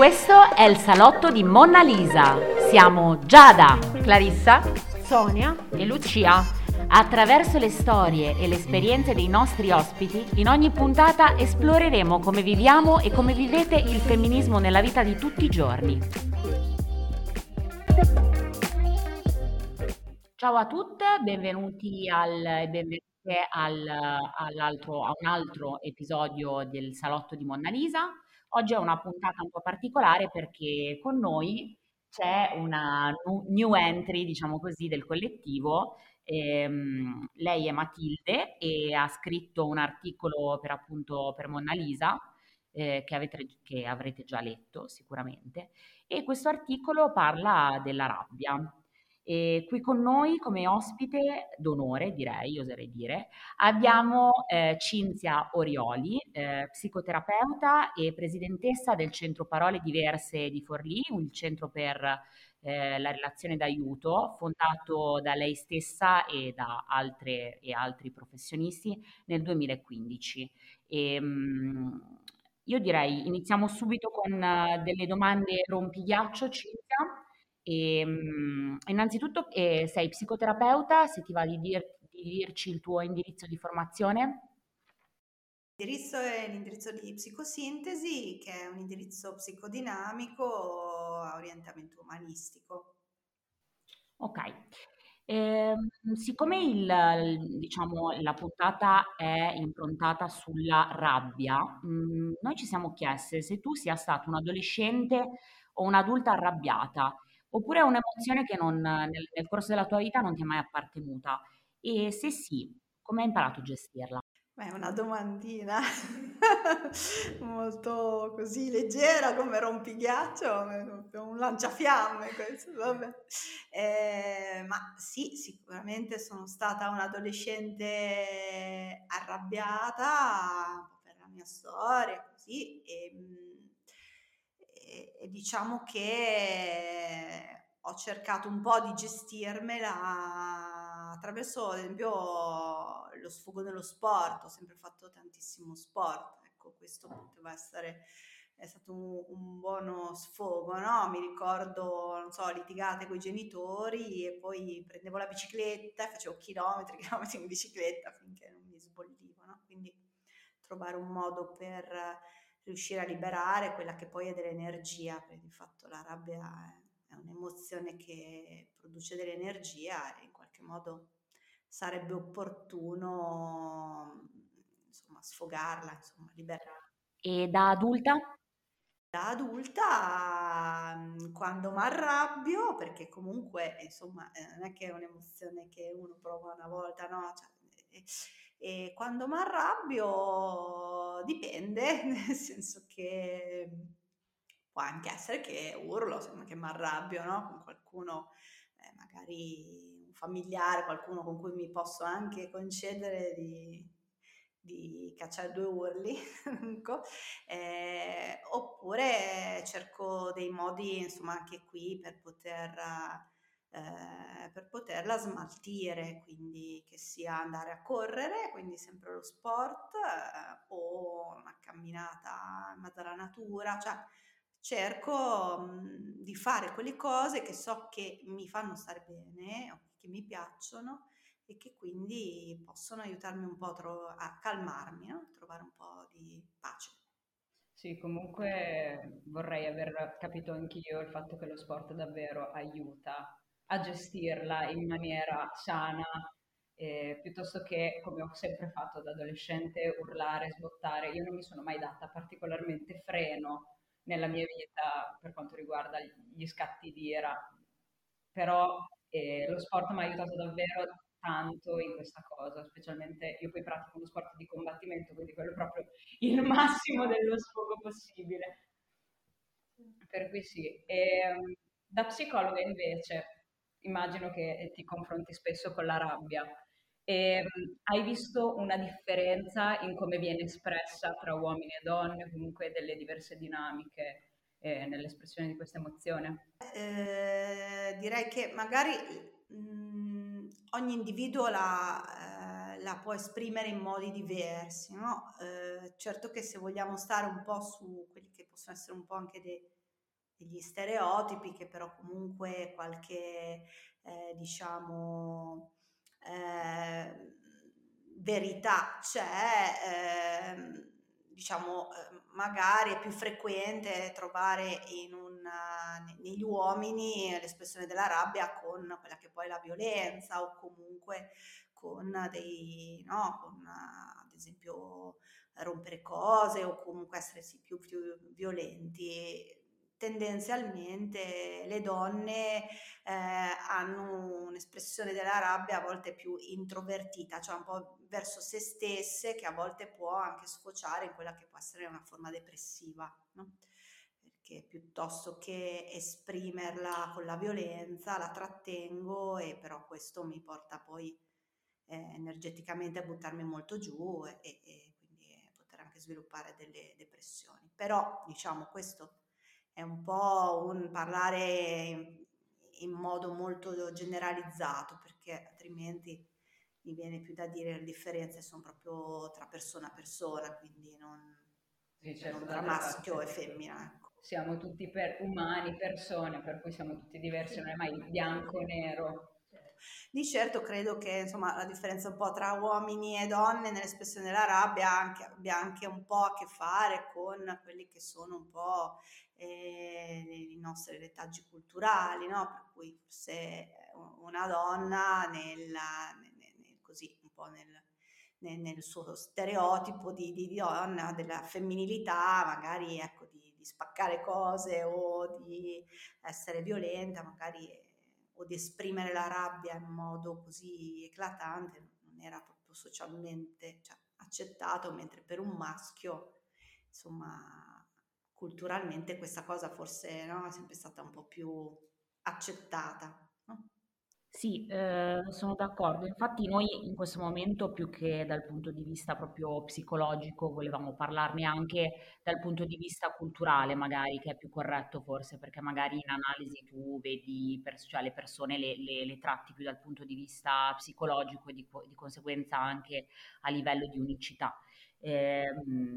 Questo è il salotto di Monna Lisa. Siamo Giada, Clarissa, Sonia e Lucia. Attraverso le storie e le esperienze dei nostri ospiti, in ogni puntata esploreremo come viviamo e come vivete il femminismo nella vita di tutti i giorni. Ciao a tutte, benvenuti al, benvenute al, all'altro, a un altro episodio del Salotto di Monna Lisa. Oggi è una puntata un po' particolare perché con noi c'è una new entry, diciamo così, del collettivo. Ehm, lei è Matilde e ha scritto un articolo per appunto per Monna Lisa eh, che, avete, che avrete già letto sicuramente e questo articolo parla della rabbia. E qui con noi come ospite d'onore, direi, oserei dire, abbiamo eh, Cinzia Orioli, eh, psicoterapeuta e presidentessa del Centro Parole Diverse di Forlì, un centro per eh, la relazione d'aiuto fondato da lei stessa e da altre, e altri professionisti nel 2015. E, mh, io direi iniziamo subito con uh, delle domande rompighiaccio, Cinzia. E, um, innanzitutto eh, sei psicoterapeuta, se ti va di, dir, di dirci il tuo indirizzo di formazione. L'indirizzo è l'indirizzo di psicosintesi, che è un indirizzo psicodinamico a orientamento umanistico. Ok. Eh, siccome il, diciamo, la puntata è improntata sulla rabbia, mh, mm, noi ci siamo chieste se tu sia stata un adolescente o un'adulta arrabbiata Oppure è un'emozione che non, nel, nel corso della tua vita non ti è mai appartenuta? E se sì, come hai imparato a gestirla? Beh, è una domandina molto così leggera come rompighiaccio, un lanciafiamme questo, vabbè. Eh, ma sì, sicuramente sono stata un'adolescente arrabbiata per la mia storia, così, e, e, diciamo che ho cercato un po' di gestirmela attraverso, ad esempio, lo sfogo nello sport. Ho sempre fatto tantissimo sport. Ecco, questo poteva essere è stato un, un buono sfogo, no? Mi ricordo, non so, litigate con i genitori e poi prendevo la bicicletta e facevo chilometri chilometri in bicicletta finché non mi sbollivo, no? Quindi trovare un modo per riuscire a liberare quella che poi è dell'energia, perché di fatto la rabbia è, è un'emozione che produce dell'energia e in qualche modo sarebbe opportuno insomma sfogarla, insomma liberarla. E da adulta? Da adulta, mhmm, quando mi arrabbio, perché comunque insomma eh, non è che è un'emozione che uno prova una volta, no? Cioè, e quando mi arrabbio dipende, nel senso che può anche essere che urlo, che mi arrabbio no? con qualcuno, eh, magari un familiare, qualcuno con cui mi posso anche concedere di, di cacciare due urli, eh, oppure cerco dei modi, insomma, anche qui per poter eh, per poterla smaltire, quindi che sia andare a correre, quindi sempre lo sport, eh, o una camminata in mezzo alla natura, cioè cerco mh, di fare quelle cose che so che mi fanno stare bene, o che mi piacciono e che quindi possono aiutarmi un po' tro- a calmarmi, no? trovare un po' di pace. Sì, comunque vorrei aver capito anch'io il fatto che lo sport davvero aiuta a gestirla in maniera sana, eh, piuttosto che, come ho sempre fatto da adolescente, urlare, sbottare. Io non mi sono mai data particolarmente freno nella mia vita per quanto riguarda gli scatti di ira, però eh, lo sport mi ha aiutato davvero tanto in questa cosa, specialmente io poi pratico uno sport di combattimento, quindi quello è proprio il massimo dello sfogo possibile. Per cui sì. E, ehm, da psicologa invece, immagino che ti confronti spesso con la rabbia. E, ehm, hai visto una differenza in come viene espressa tra uomini e donne, comunque delle diverse dinamiche eh, nell'espressione di questa emozione? Eh, direi che magari mh, mm, ogni individuo la, eh, la, può esprimere in modi diversi, no? Eh, certo che se vogliamo stare un po' su quelli che possono essere un po' anche dei degli stereotipi che però comunque qualche, eh, diciamo, eh, verità c'è, eh, diciamo, ehm, magari è più frequente trovare in un, negli uomini l'espressione della rabbia con quella che poi è la violenza o comunque con dei, no, con ad esempio rompere cose o comunque essere sì, più, più violenti tendenzialmente le donne eh, hanno un'espressione della rabbia a volte più introvertita, cioè un po' verso se stesse, che a volte può anche sfociare in quella che può essere una forma depressiva, no? perché piuttosto che esprimerla con la violenza la trattengo e però questo mi porta poi eh, energeticamente a buttarmi molto giù e, e quindi poter anche sviluppare delle depressioni. Però diciamo questo è un po' un parlare in modo molto generalizzato perché altrimenti mi viene più da dire le differenze sono proprio tra persona a persona, quindi non, sì, certo, non tra maschio e femmina. Ecco. Siamo tutti per, umani, persone, per cui siamo tutti diversi, non è mai bianco o nero. Di certo credo che insomma, la differenza un po' tra uomini e donne nell'espressione della rabbia anche, abbia anche un po' a che fare con quelli che sono un po' eh, i nostri retaggi culturali, no? per cui forse una donna nella, nel, nel, così un po' nel, nel, suo stereotipo di, di, donna, della femminilità, magari ecco, di, di, spaccare cose o di essere violenta, magari o di esprimere la rabbia in modo così eclatante, non era proprio socialmente cioè, accettato, mentre per un maschio, insomma, culturalmente questa cosa forse no, è sempre stata un po' più accettata. No? Sì, eh, sono d'accordo. Infatti noi in questo momento, più che dal punto di vista proprio psicologico, volevamo parlarne anche dal punto di vista culturale, magari, che è più corretto forse, perché magari in analisi tu vedi, per, cioè le persone le, le, le, tratti più dal punto di vista psicologico e di, di conseguenza anche a livello di unicità. Eh,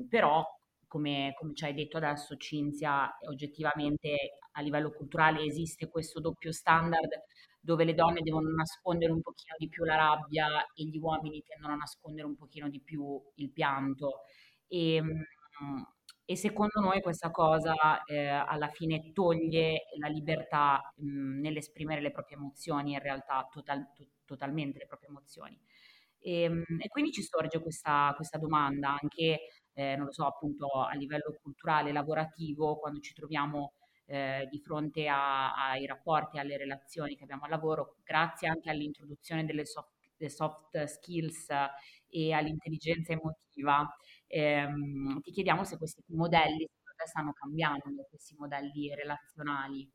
però come, come ci hai detto adesso Cinzia, oggettivamente a livello culturale esiste questo doppio standard dove le donne devono nascondere un pochino di più la rabbia e gli uomini tendono a nascondere un pochino di più il pianto. E, ehm, e secondo noi questa cosa eh, alla fine toglie la libertà mh, nell'esprimere le proprie emozioni, in realtà total, to, totalmente le proprie emozioni. E, ehm, e, quindi ci sorge questa, questa domanda anche eh, non lo so, appunto a livello culturale, lavorativo, quando ci troviamo eh, di fronte a, ai rapporti, alle relazioni che abbiamo al lavoro, grazie anche all'introduzione delle soft, delle soft skills e all'intelligenza emotiva, ehm, ti chiediamo se questi modelli stanno cambiando, questi modelli relazionali.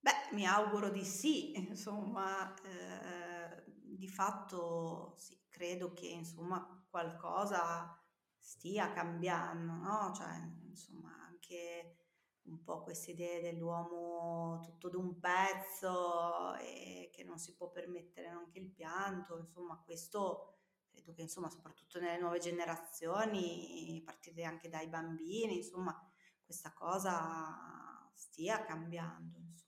Beh, mi auguro di sì, insomma, eh, di fatto sì, credo che insomma qualcosa stia cambiando, no? Cioè, insomma, anche un po' queste idee dell'uomo tutto d'un pezzo e che non si può permettere neanche il pianto, insomma, questo credo che insomma, soprattutto nelle nuove generazioni, a partire anche dai bambini, insomma, questa cosa stia cambiando, insomma.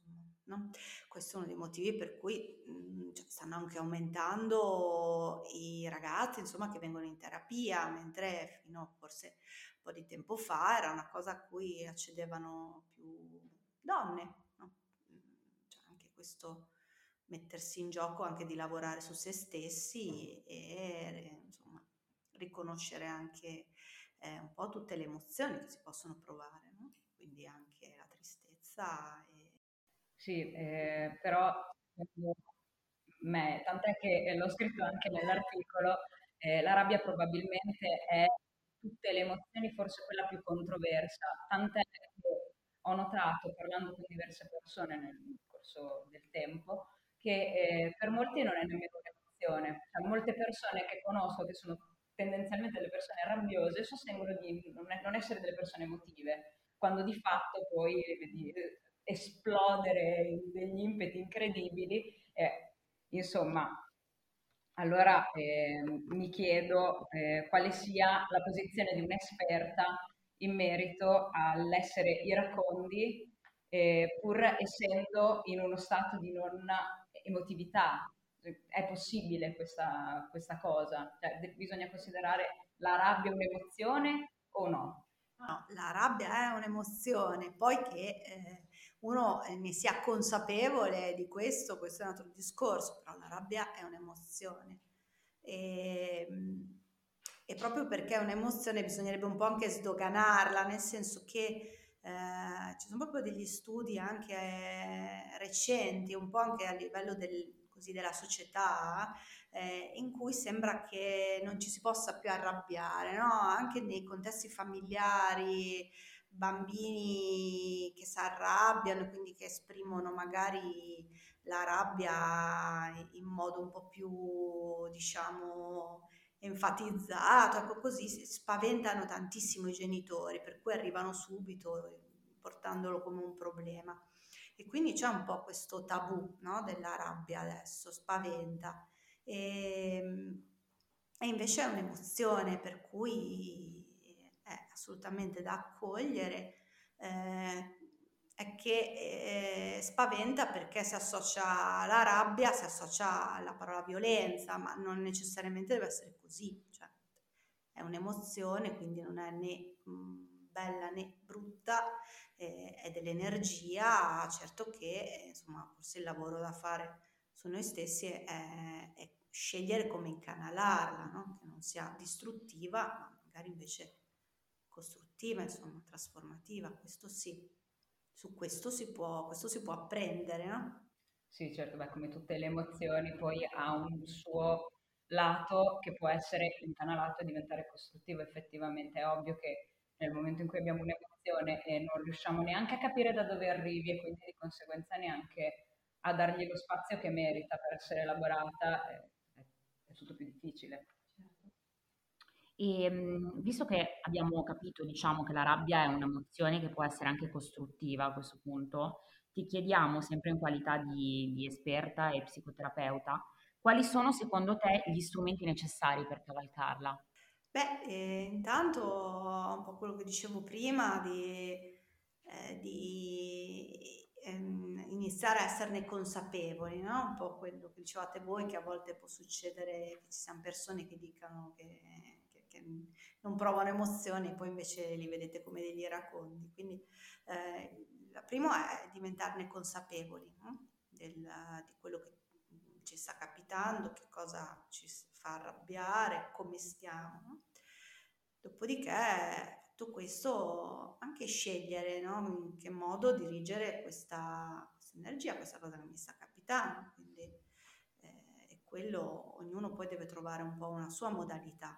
No? Questo è uno dei motivi per cui mh, mhmm, cioè, stanno anche aumentando i ragazzi insomma, che vengono in terapia, mentre fino forse un po' di tempo fa era una cosa a cui accedevano più donne. No? Mhmm, cioè, anche questo mettersi in gioco anche di lavorare su se stessi e insomma, riconoscere anche eh, un po' tutte le emozioni che si possono provare, no? quindi anche la tristezza sì, eh, però me, tant'è che l'ho scritto anche nell'articolo, eh, la rabbia probabilmente è tutte le emozioni, forse quella più controversa, tant'è che ho notato, parlando con diverse persone nel corso del tempo, che eh, per molti non è nemmeno un'emozione. Cioè, molte persone che conosco, che sono tendenzialmente delle persone rabbiose, sostengono di non essere delle persone emotive, quando di fatto poi vedi, esplodere degli impeti incredibili. Eh, insomma, allora eh, mi chiedo eh, quale sia la posizione di un'esperta in merito all'essere iracondi eh, pur essendo in uno stato di non emotività. È possibile questa, questa cosa? Cioè, bisogna considerare la rabbia un'emozione o no? No, la rabbia è un'emozione, poi che eh, uno ne sia consapevole di questo, questo è un altro discorso, però la rabbia è un'emozione. E, ehm, e proprio perché è un'emozione bisognerebbe un po' anche sdoganarla, nel senso che eh, ci sono proprio degli studi anche eh, recenti, un po' anche a livello del, così, della società, eh, in cui sembra che non ci si possa più arrabbiare, no? anche nei contesti familiari, bambini che si arrabbiano, quindi che esprimono magari la rabbia in modo un po' più, diciamo, enfatizzato, ecco così spaventano tantissimo i genitori, per cui arrivano subito portandolo come un problema. E quindi c'è un po' questo tabù no? della rabbia adesso, spaventa. E, ehm, e invece è un'emozione per cui assolutamente da accogliere. Eh, è che eh, spaventa perché si associa alla rabbia, si associa alla parola violenza, ma non necessariamente deve essere così, cioè, è un'emozione, quindi non è né bella né brutta, eh, è dell'energia, certo che insomma forse il lavoro da fare su noi stessi è, è scegliere come incanalarla, no? che non sia distruttiva, ma magari invece costruttiva, insomma, trasformativa, questo sì su questo si può, questo si può apprendere, no? Sì, certo, beh, come tutte le emozioni poi ha un suo lato che può essere incanalato e diventare costruttivo effettivamente. È ovvio che nel momento in cui abbiamo un'emozione e non riusciamo neanche a capire da dove arrivi e quindi di conseguenza neanche a dargli lo spazio che merita per essere elaborata, è, è tutto più difficile. E ehm, visto che abbiamo capito, diciamo, che la rabbia è un'emozione che può essere anche costruttiva a questo punto, ti chiediamo, sempre in qualità di, di esperta e psicoterapeuta, quali sono secondo te gli strumenti necessari per cavalcarla? Beh, eh, intanto un po' quello che dicevo prima di, eh, di ehm, iniziare a esserne consapevoli, no? un po' quello che dicevate voi, che a volte può succedere che ci siano persone che dicano che che non provano emozioni, poi invece li vedete come degli iracondi. Quindi eh, la prima è diventarne consapevoli no? Del, di quello che ci sta capitando, che cosa ci fa arrabbiare, come stiamo. No? Dopodiché, tutto questo, anche scegliere no? in che modo dirigere questa, energia, questa cosa che mi sta capitando. Quindi eh, quello, ognuno poi deve trovare un po' una sua modalità.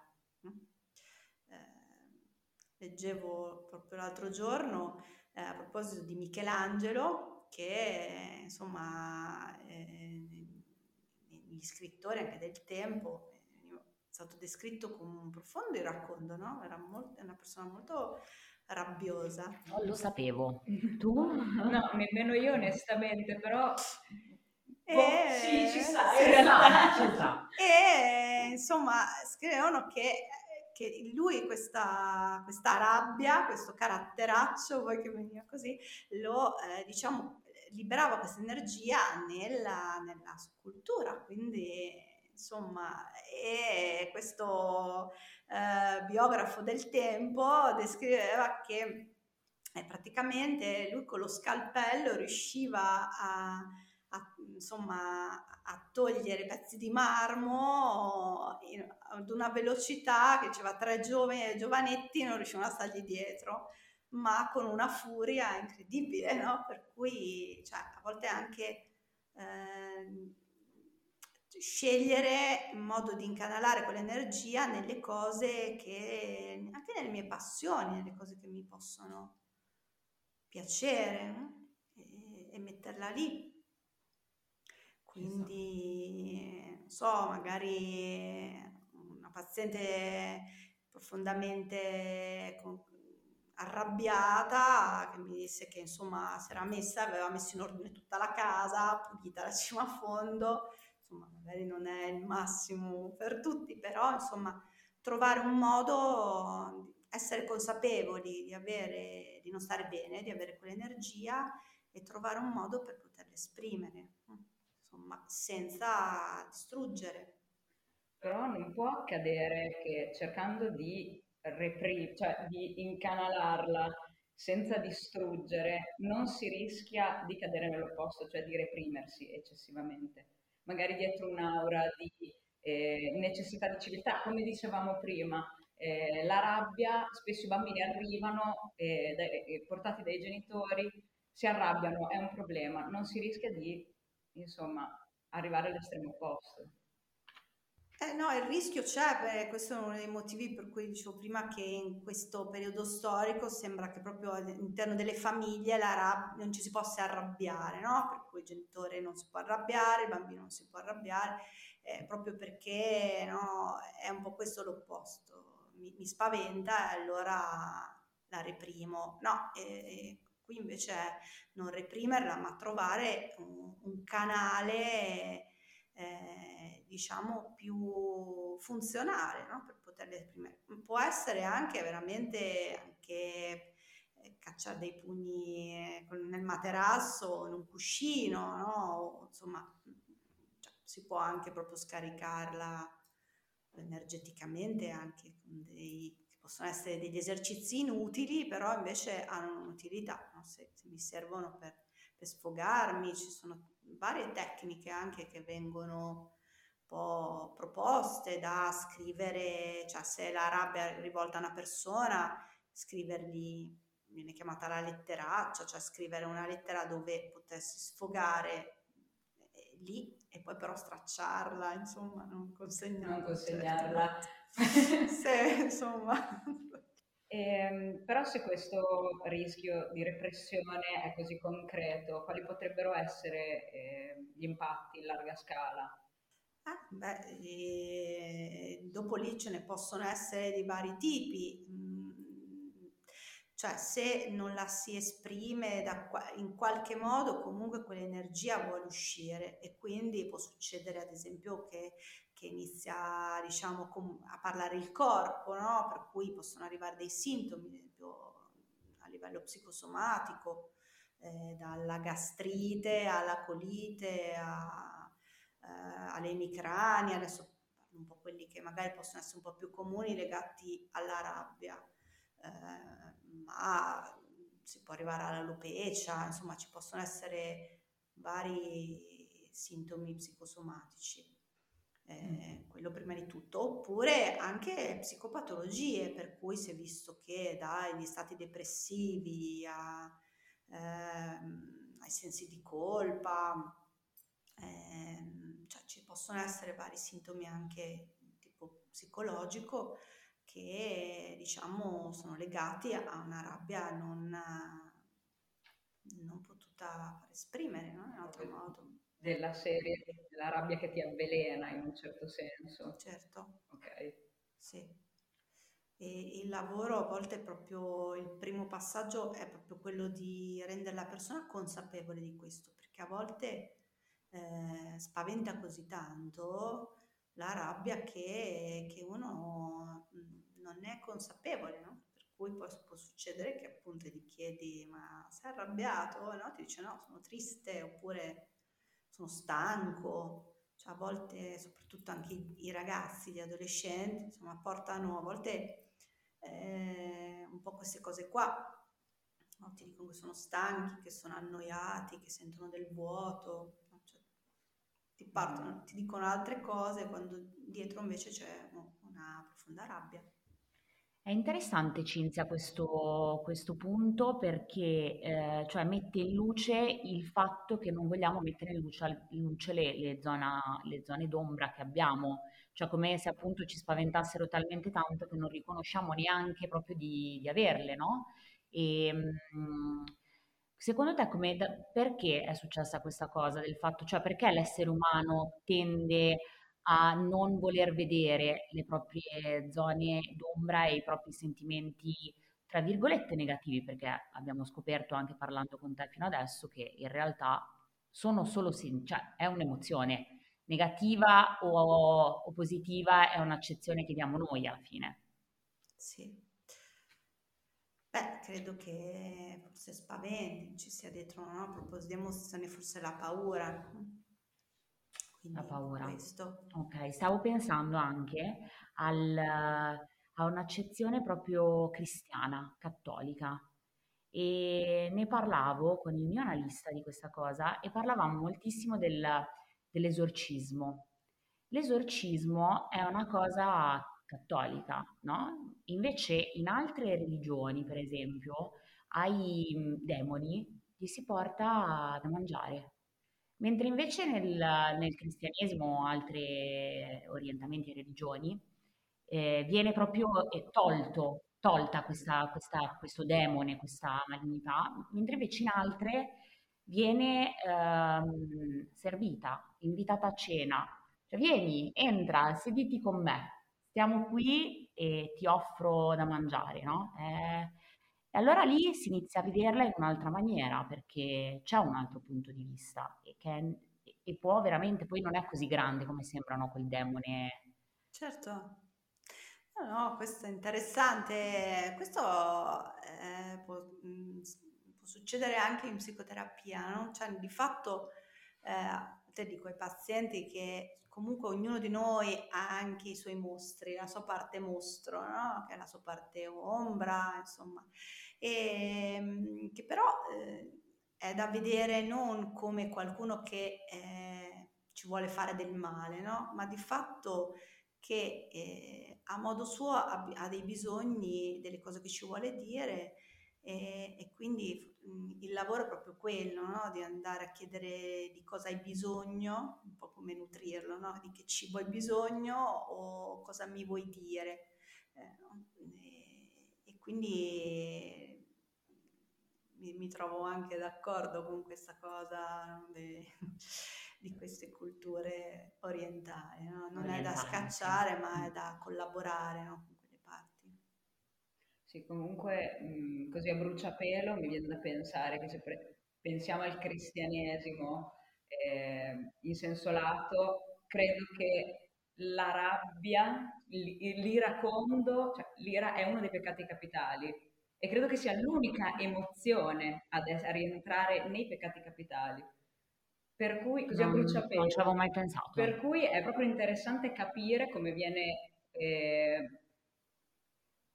Leggevo proprio l'altro giorno eh, a proposito di Michelangelo che insomma eh, gli scrittori anche del tempo eh, è stato descritto come un profondo iraccondo, no? Era molto, una persona molto rabbiosa. Non lo sapevo. Tu? No, nemmeno io onestamente, però... E, oh, sì, ci sta, in realtà ci sta. E insomma, scrivevano che che lui questa, questa rabbia, questo caratteraccio, voi che veniva così, lo eh, diciamo liberava questa energia nella, nella scultura, quindi insomma, e questo eh, biografo del tempo descriveva che eh, praticamente lui con lo scalpello riusciva a, a, insomma, a togliere pezzi di marmo ad una velocità che diceva tre giovani, giovanetti non riuscivano a stargli dietro, ma con una furia incredibile, no? Per cui cioè, a volte anche eh, scegliere in modo di incanalare quell'energia nelle cose che, anche nelle mie passioni, nelle cose che mi possono piacere e, e metterla lì quindi, non so, magari una paziente profondamente arrabbiata che mi disse che insomma si era messa, aveva messo in ordine tutta la casa, pulita da cima a fondo, insomma magari non è il massimo per tutti, però insomma trovare un modo, essere consapevoli di, avere, di non stare bene, di avere quell'energia e trovare un modo per poterle esprimere, insomma, senza distruggere. Però non può accadere che cercando di reprimere, cioè di incanalarla senza distruggere, non si rischia di cadere nell'opposto, cioè di reprimersi eccessivamente. Magari dietro un'aura di eh, necessità di civiltà, come dicevamo prima, eh, la rabbia, spesso i bambini arrivano eh, dai, portati dai genitori, si arrabbiano, è un problema, non si rischia di, insomma, arrivare all'estremo opposto. Eh no, il rischio c'è, beh, questo è uno dei motivi per cui dicevo prima che in questo periodo storico sembra che proprio all'interno delle famiglie rab- non ci si possa arrabbiare, no? Per cui il genitore non si può arrabbiare, il bambino non si può arrabbiare, eh, proprio perché no, è un po' questo l'opposto. Mi, mi spaventa e allora la reprimo. No, eh, qui invece è non reprimerla, ma trovare un, un canale eh, diciamo più funzionale no? per poterle esprimere. Può essere anche veramente anche eh, cacciare dei pugni eh, nel materasso, in un cuscino, no? insomma, cioè, si può anche proprio scaricarla energeticamente anche con dei possono essere degli esercizi inutili, però invece hanno un'utilità, no? se, se, mi servono per, per sfogarmi, ci sono varie tecniche anche che vengono un po' proposte da scrivere, cioè se la rabbia è rivolta a una persona, scrivergli, viene chiamata la letteraccia, cioè scrivere una lettera dove potessi sfogare eh, lì e poi però stracciarla, insomma, non consegnarla. Non consegnarla. Certo. se, insomma, eh, però se questo rischio di repressione è così concreto, quali potrebbero essere eh, gli impatti in larga scala? Ah, beh, eh, dopo lì ce ne possono essere di vari tipi, cioè se non la si esprime da, in qualche modo comunque quell'energia vuole uscire e quindi può succedere ad esempio che che inizia diciamo, a parlare il corpo, no? per cui possono arrivare dei sintomi, ad esempio a livello psicosomatico, eh, dalla gastrite alla colite, a, eh, alle emicranie, adesso un po' quelli che magari possono essere un po' più comuni legati alla rabbia, ma si può arrivare all'alopecia, insomma ci possono essere vari sintomi psicosomatici eh, quello prima di tutto, oppure anche psicopatologie, per cui si è visto che dagli stati depressivi a, ehm, ai sensi di colpa, ehm, cioè ci possono essere vari sintomi anche tipo psicologico che diciamo sono legati a una rabbia non, non potuta far esprimere no? in altro modo della serie La rabbia che ti avvelena in un certo senso. Certo. Ok. Sì. E il lavoro a volte è proprio il primo passaggio è proprio quello di rendere la persona consapevole di questo, perché a volte eh, spaventa così tanto la rabbia che, che uno mm, non è consapevole, no? Per cui poi può succedere che appunto gli chiedi ma sei arrabbiato? No? Ti dice no, sono triste oppure sono stanco, cioè a volte soprattutto anche i, ragazzi, gli adolescenti, insomma, portano a volte eh, un po' queste cose qua. No? Ti dicono che sono stanchi, che sono annoiati, che sentono del vuoto, cioè, ti, partono, ti dicono altre cose quando dietro invece c'è una profonda rabbia. È interessante Cinzia questo, questo punto perché eh, cioè mette in luce il fatto che non vogliamo mettere in luce, in luce le, le, zona, le, zone d'ombra che abbiamo, cioè come se appunto ci spaventassero talmente tanto che non riconosciamo neanche proprio di, di averle, no? E, mh, secondo te come, perché è successa questa cosa del fatto, cioè perché l'essere umano tende a non voler vedere le proprie zone d'ombra e i propri sentimenti, tra virgolette, negativi, perché abbiamo scoperto anche parlando con te fino adesso che in realtà sono solo, cioè è un'emozione negativa o, o positiva, è un'accezione che diamo noi alla fine. Sì. Beh, credo che forse spaventi, ci sia dietro, no? Proposiamo forse la paura. Quindi la paura. Questo. Ok, stavo pensando anche al, a un'accezione proprio cristiana, cattolica. E ne parlavo con il mio analista di questa cosa e parlavamo moltissimo del, dell'esorcismo. L'esorcismo è una cosa cattolica, no? Invece in altre religioni, per esempio, ai demoni gli si porta da mangiare. Mentre invece nel, nel cristianesimo o altri orientamenti e religioni eh, viene proprio eh, tolto, tolta questa, questa, questo demone, questa malignità, mentre invece in altre viene ehm, servita, invitata a cena. Cioè, vieni, entra, sediti con me, stiamo qui e ti offro da mangiare, no? Eh, e allora lì si inizia a vederla in un'altra maniera, perché c'è un altro punto di vista e, che, e può veramente, poi non è così grande come sembrano quel demone. Certo. No, no, questo è interessante. Questo eh, può, mm, può, succedere anche in psicoterapia, no? Cioè, di fatto, eh, te dico ai pazienti che comunque ognuno di noi ha anche i suoi mostri, la sua parte mostro, no? che è la sua parte ombra, insomma, e, ehm, che però eh, è da vedere non come qualcuno che eh, ci vuole fare del male, no? ma di fatto che eh, a modo suo ha, ha, dei bisogni, delle cose che ci vuole dire e, e quindi il lavoro è proprio quello, no? di andare a chiedere di cosa hai bisogno, un po' come nutrirlo, no? di che cibo hai bisogno o cosa mi vuoi dire. Eh, no? e, e, quindi mi, mi, trovo anche d'accordo con questa cosa de, di queste culture orientali. Non è da scacciare, ma è da collaborare sì, comunque mh, così a bruciapelo mi viene da pensare che se pre- pensiamo al cristianesimo eh, in senso lato, credo che la rabbia, l'iracondo, cioè l'ira è uno dei peccati capitali e credo che sia l'unica emozione ad a rientrare nei peccati capitali. Per cui, così non, a bruciapelo. Non ci avevo mai pensato. Per cui è proprio interessante capire come viene eh,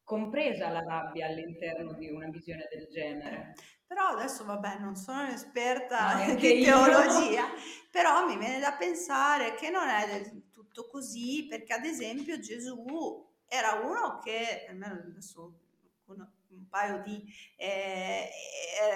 compresa la rabbia all'interno di una visione del genere. Però adesso vabbè, non sono un'esperta no, di teologia, però mi viene da pensare che non è del tutto così, perché ad esempio Gesù era uno che, almeno adesso uno, un paio di eh,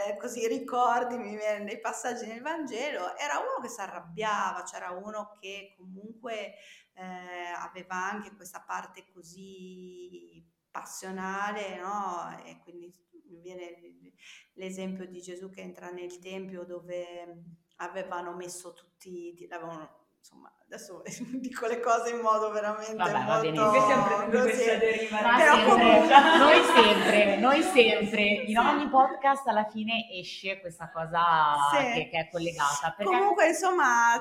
eh, così ricordi mi viene nei passaggi nel Vangelo, era uno che si arrabbiava, c'era uno che comunque eh, aveva anche questa parte così passionale, no? E quindi viene l'esempio di Gesù che entra nel Tempio dove avevano messo tutti, l'avevano insomma, adesso dico le cose in modo veramente Vabbè, molto va questa deriva Però comunque... noi sempre, noi sempre, in ogni podcast alla fine esce questa cosa sì. che, che, è collegata. Perché... Comunque, insomma,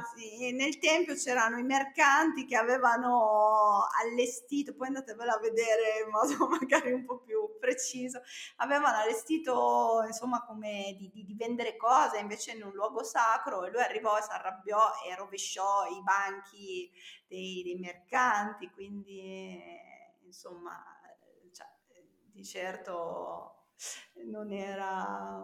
nel tempio c'erano i mercanti che avevano allestito, poi andatevela a vedere in modo magari un po' più preciso, avevano allestito, insomma, come di, di, di vendere cose invece in un luogo sacro e lui arrivò e si arrabbiò e rovesciò i banchi dei, dei mercanti, quindi insomma, cioè, di certo non era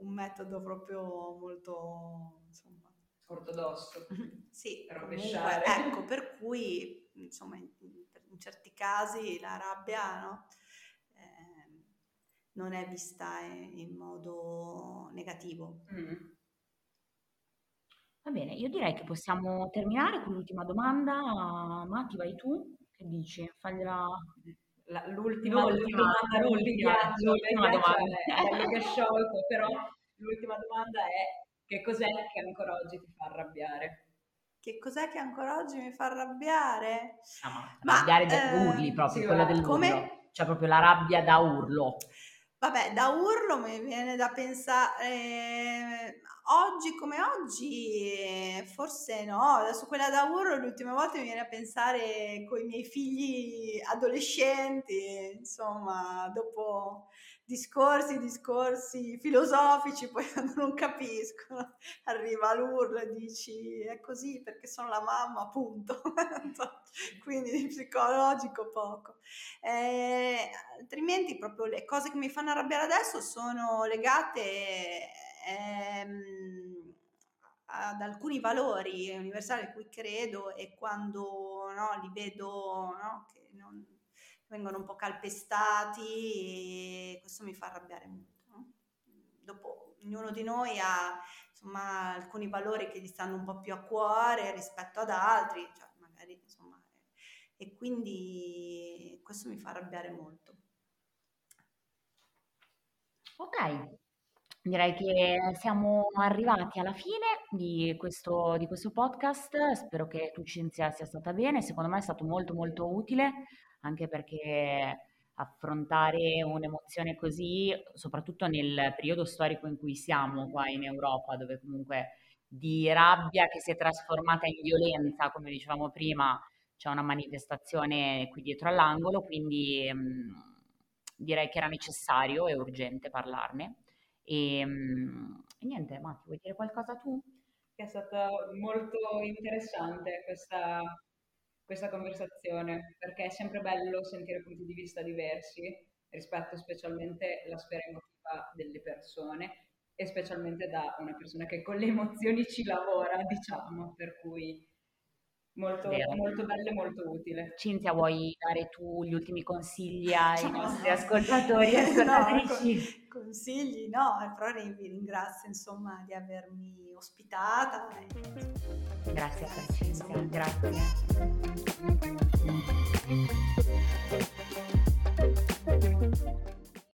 un metodo proprio molto insomma, ortodosso. sì, comunque, ecco, per cui insomma in, in certi casi la rabbia no, eh, non è vista in, in modo negativo. Mm. Va bene, io direi che possiamo terminare con l'ultima domanda. Matti, vai tu? Che dici? Fagliela... La, l'ultima, l'ultima, domanda, l'ultima, l'ultima domanda. È bello che è sciolto, però l'ultima domanda è che cos'è che ancora oggi ti fa arrabbiare? Che cos'è che ancora oggi mi fa arrabbiare? No, ma, ma arrabbiare eh, urli proprio, sì, quella del Come? Cioè proprio la rabbia da urlo. Vabbè, da urlo mi viene da pensare, eh, oggi come oggi, forse no, adesso quella da urlo le ultime volte mi viene a pensare con i miei figli adolescenti, insomma, dopo discorsi, discorsi filosofici, poi quando non capiscono arriva l'urlo e dici è così perché sono la mamma, appunto. Quindi di psicologico poco. Eh, altrimenti proprio le cose che mi fanno arrabbiare adesso sono legate ehm, ad alcuni valori universali a cui credo e quando no, li vedo no, che non, vengono un po' calpestati e questo mi fa arrabbiare molto. No? Dopo ognuno di noi ha insomma alcuni valori che gli stanno un po' più a cuore rispetto ad altri, cioè magari insomma, e quindi questo mi fa arrabbiare molto. Ok, direi che siamo arrivati alla fine di questo, di questo podcast. Spero che tu Cinzia sia stata bene. Secondo me è stato molto molto utile anche perché affrontare un'emozione così, soprattutto nel periodo storico in cui siamo qua in Europa, dove comunque di rabbia che si è trasformata in violenza, come dicevamo prima, c'è una manifestazione qui dietro all'angolo, quindi mh, mm, direi che era necessario e urgente parlarne. E, mh, niente, Matti, vuoi dire qualcosa tu? È stata molto interessante questa questa conversazione, perché è sempre bello sentire punti di vista diversi rispetto specialmente alla sfera emotiva delle persone e specialmente da una persona che con le emozioni ci lavora, diciamo, per cui molto, molto bello e molto utile. Cinzia, vuoi dare tu gli ultimi consigli ai no, nostri ascoltatori e ascoltatrici? No, con, consigli, no, però vi ringrazio insomma di avermi ospitata. Grazie Francesca, grazie. grazie.